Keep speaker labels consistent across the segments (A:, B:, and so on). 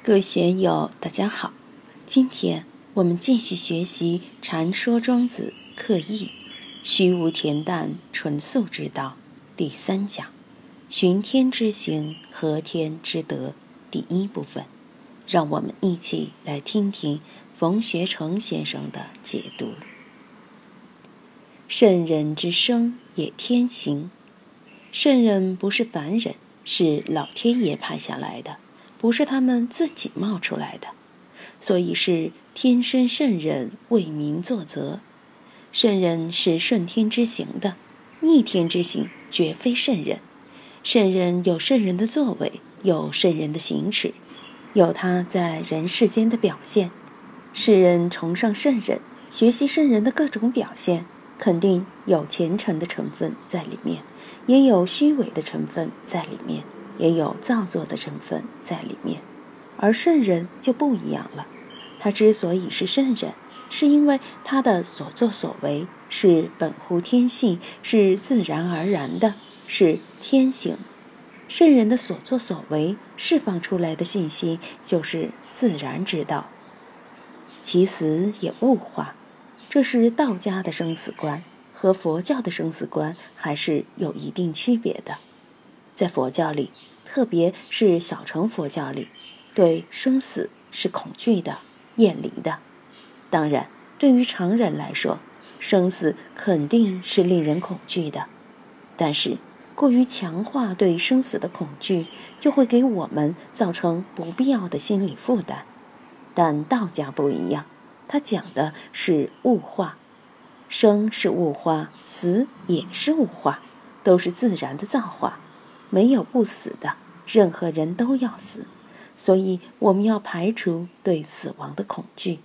A: 各位学友，大家好。今天我们继续学习《禅说庄子刻意虚无恬淡纯素之道》第三讲“寻天之行，合天之德”第一部分。让我们一起来听听冯学成先生的解读。圣人之生也天行，圣人不是凡人，是老天爷派下来的。不是他们自己冒出来的，所以是天生圣人为民作则。圣人是顺天之行的，逆天之行绝非圣人。圣人有圣人的作为，有圣人的行持，有他在人世间的表现。世人崇尚圣人，学习圣人的各种表现，肯定有虔诚的成分在里面，也有虚伪的成分在里面。也有造作的成分在里面，而圣人就不一样了。他之所以是圣人，是因为他的所作所为是本乎天性，是自然而然的，是天性。圣人的所作所为释放出来的信息就是自然之道。其死也物化，这是道家的生死观，和佛教的生死观还是有一定区别的。在佛教里。特别是小乘佛教里，对生死是恐惧的、厌离的。当然，对于常人来说，生死肯定是令人恐惧的。但是，过于强化对生死的恐惧，就会给我们造成不必要的心理负担。但道家不一样，他讲的是物化，生是物化，死也是物化，都是自然的造化。没有不死的，任何人都要死，所以我们要排除对死亡的恐惧。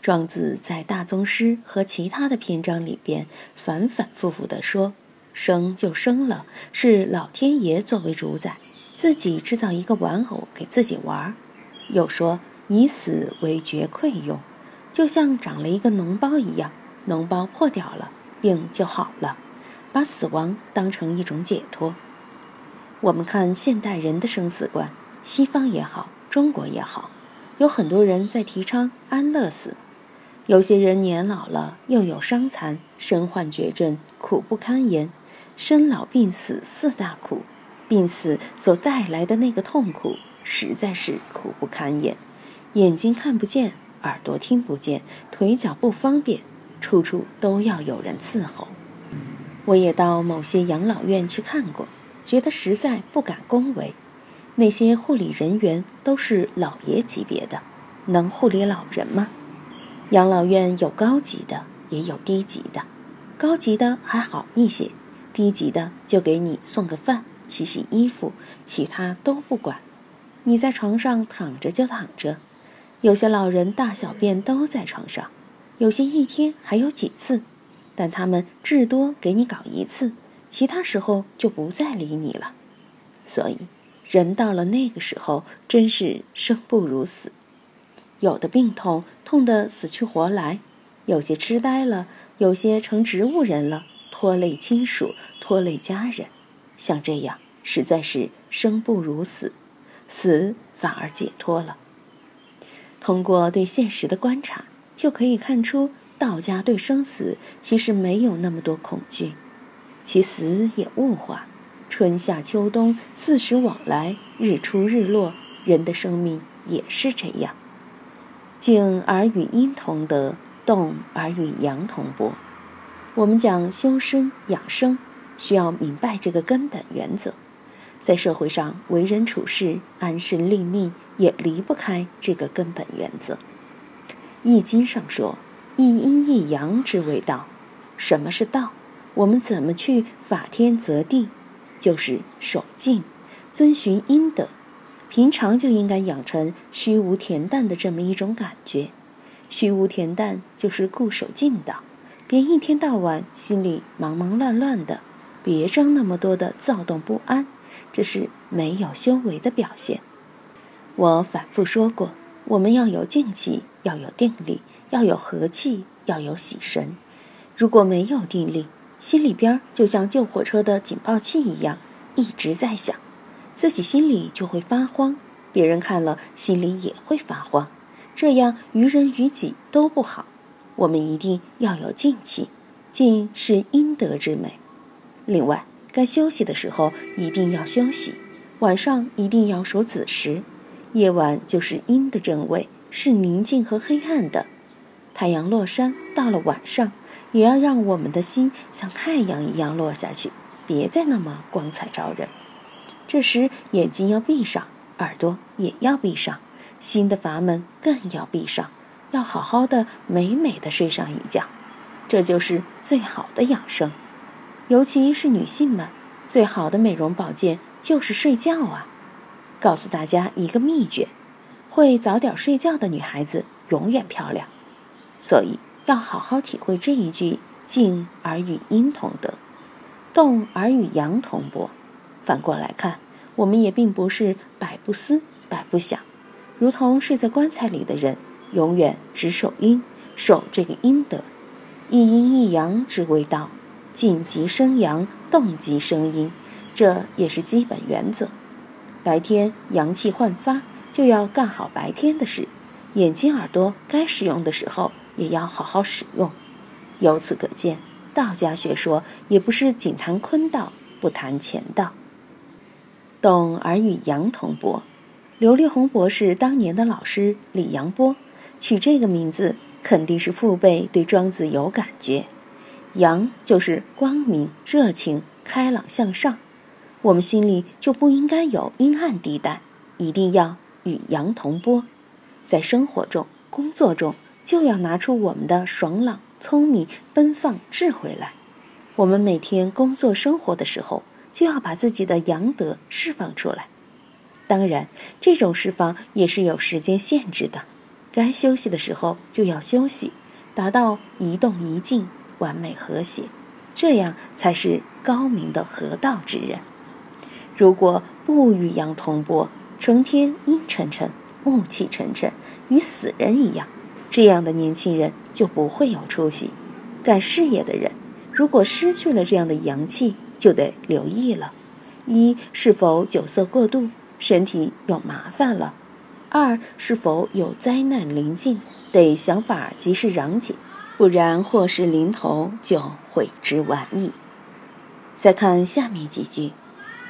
A: 庄子在大宗师和其他的篇章里边反反复复地说：“生就生了，是老天爷作为主宰，自己制造一个玩偶给自己玩。”又说：“以死为绝愧用，就像长了一个脓包一样，脓包破掉了，病就好了，把死亡当成一种解脱。”我们看现代人的生死观，西方也好，中国也好，有很多人在提倡安乐死。有些人年老了，又有伤残，身患绝症，苦不堪言。生老病死四大苦，病死所带来的那个痛苦，实在是苦不堪言。眼睛看不见，耳朵听不见，腿脚不方便，处处都要有人伺候。我也到某些养老院去看过。觉得实在不敢恭维，那些护理人员都是老爷级别的，能护理老人吗？养老院有高级的，也有低级的，高级的还好一些，低级的就给你送个饭、洗洗衣服，其他都不管。你在床上躺着就躺着，有些老人大小便都在床上，有些一天还有几次，但他们至多给你搞一次。其他时候就不再理你了，所以人到了那个时候，真是生不如死。有的病痛痛得死去活来，有些痴呆了，有些成植物人了，拖累亲属，拖累家人。像这样，实在是生不如死，死反而解脱了。通过对现实的观察，就可以看出道家对生死其实没有那么多恐惧。其死也物化，春夏秋冬四时往来，日出日落，人的生命也是这样。静而与阴同德，动而与阳同波。我们讲修身养生，需要明白这个根本原则。在社会上为人处事、安身立命，也离不开这个根本原则。《易经》上说：“一阴一阳之谓道。”什么是道？我们怎么去法天择地，就是守静，遵循阴德。平常就应该养成虚无恬淡的这么一种感觉。虚无恬淡就是固守静道，别一天到晚心里忙忙乱乱的，别装那么多的躁动不安，这是没有修为的表现。我反复说过，我们要有静气，要有定力，要有和气，要有喜神。如果没有定力，心里边就像救火车的警报器一样，一直在响，自己心里就会发慌。别人看了心里也会发慌，这样于人于己都不好。我们一定要有静气，静是阴德之美。另外，该休息的时候一定要休息，晚上一定要守子时。夜晚就是阴的正位，是宁静和黑暗的。太阳落山，到了晚上，也要让我们的心像太阳一样落下去，别再那么光彩照人。这时眼睛要闭上，耳朵也要闭上，心的阀门更要闭上，要好好的、美美的睡上一觉。这就是最好的养生。尤其是女性们，最好的美容保健就是睡觉啊！告诉大家一个秘诀：会早点睡觉的女孩子永远漂亮。所以要好好体会这一句“静而与阴同德，动而与阳同波”。反过来看，我们也并不是百不思、百不想，如同睡在棺材里的人，永远只守阴，守这个阴德，一阴一阳之谓道，静即生阳，动即生阴，这也是基本原则。白天阳气焕发，就要干好白天的事；眼睛、耳朵该使用的时候，也要好好使用。由此可见，道家学说也不是仅谈坤道，不谈乾道。董而与阳同波，刘立宏博士当年的老师李阳波取这个名字，肯定是父辈对庄子有感觉。阳就是光明、热情、开朗向上。我们心里就不应该有阴暗地带，一定要与阳同波，在生活中、工作中就要拿出我们的爽朗、聪明、奔放、智慧来。我们每天工作生活的时候，就要把自己的阳德释放出来。当然，这种释放也是有时间限制的，该休息的时候就要休息，达到一动一静、完美和谐，这样才是高明的合道之人。如果不与阳同波，成天阴沉沉、暮气沉沉，与死人一样，这样的年轻人就不会有出息。干事业的人，如果失去了这样的阳气，就得留意了：一是否酒色过度，身体有麻烦了；二是否有灾难临近，得想法及时攘解，不然祸事临头就悔之晚矣。再看下面几句。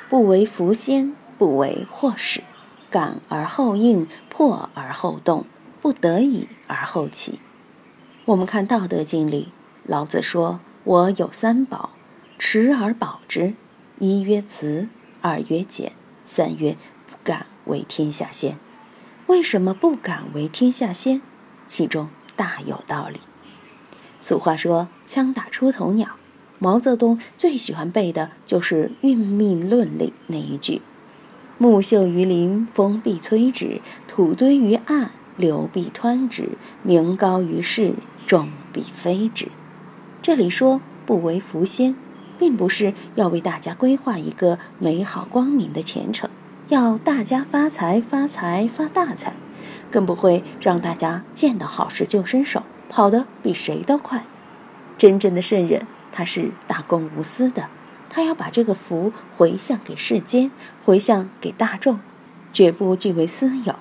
A: 不为福先，不为祸始，感而后应，破而后动，不得已而后起。我们看《道德经》里，老子说：“我有三宝，持而保之。一曰慈，二曰俭，三曰不敢为天下先。”为什么不敢为天下先？其中大有道理。俗话说：“枪打出头鸟。”毛泽东最喜欢背的就是《运命论》里那一句：“木秀于林，风必摧之；土堆于岸，流必湍之；名高于世，众必非之。”这里说不为福先，并不是要为大家规划一个美好光明的前程，要大家发财发财发大财，更不会让大家见到好事就伸手，跑得比谁都快。真正的圣人。他是大公无私的，他要把这个福回向给世间，回向给大众，绝不据为私有。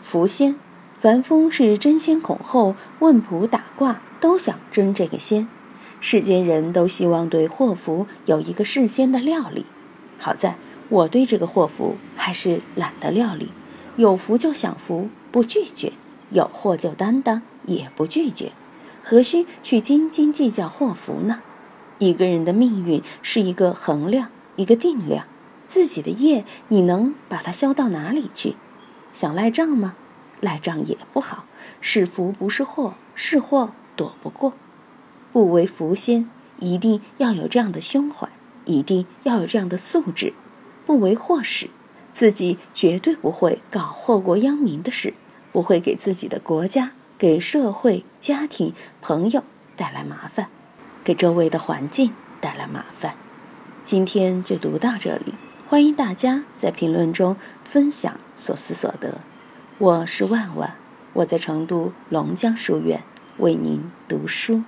A: 福仙，凡夫是争先恐后，问卜打卦都想争这个先。世间人都希望对祸福有一个事先的料理。好在我对这个祸福还是懒得料理，有福就享福，不拒绝；有祸就担当，也不拒绝。何须去斤斤计较祸福呢？一个人的命运是一个衡量，一个定量。自己的业，你能把它消到哪里去？想赖账吗？赖账也不好。是福不是祸，是祸躲不过。不为福先，一定要有这样的胸怀，一定要有这样的素质。不为祸始，自己绝对不会搞祸国殃民的事，不会给自己的国家、给社会、家庭、朋友带来麻烦。给周围的环境带来麻烦。今天就读到这里，欢迎大家在评论中分享所思所得。我是万万，我在成都龙江书院为您读书。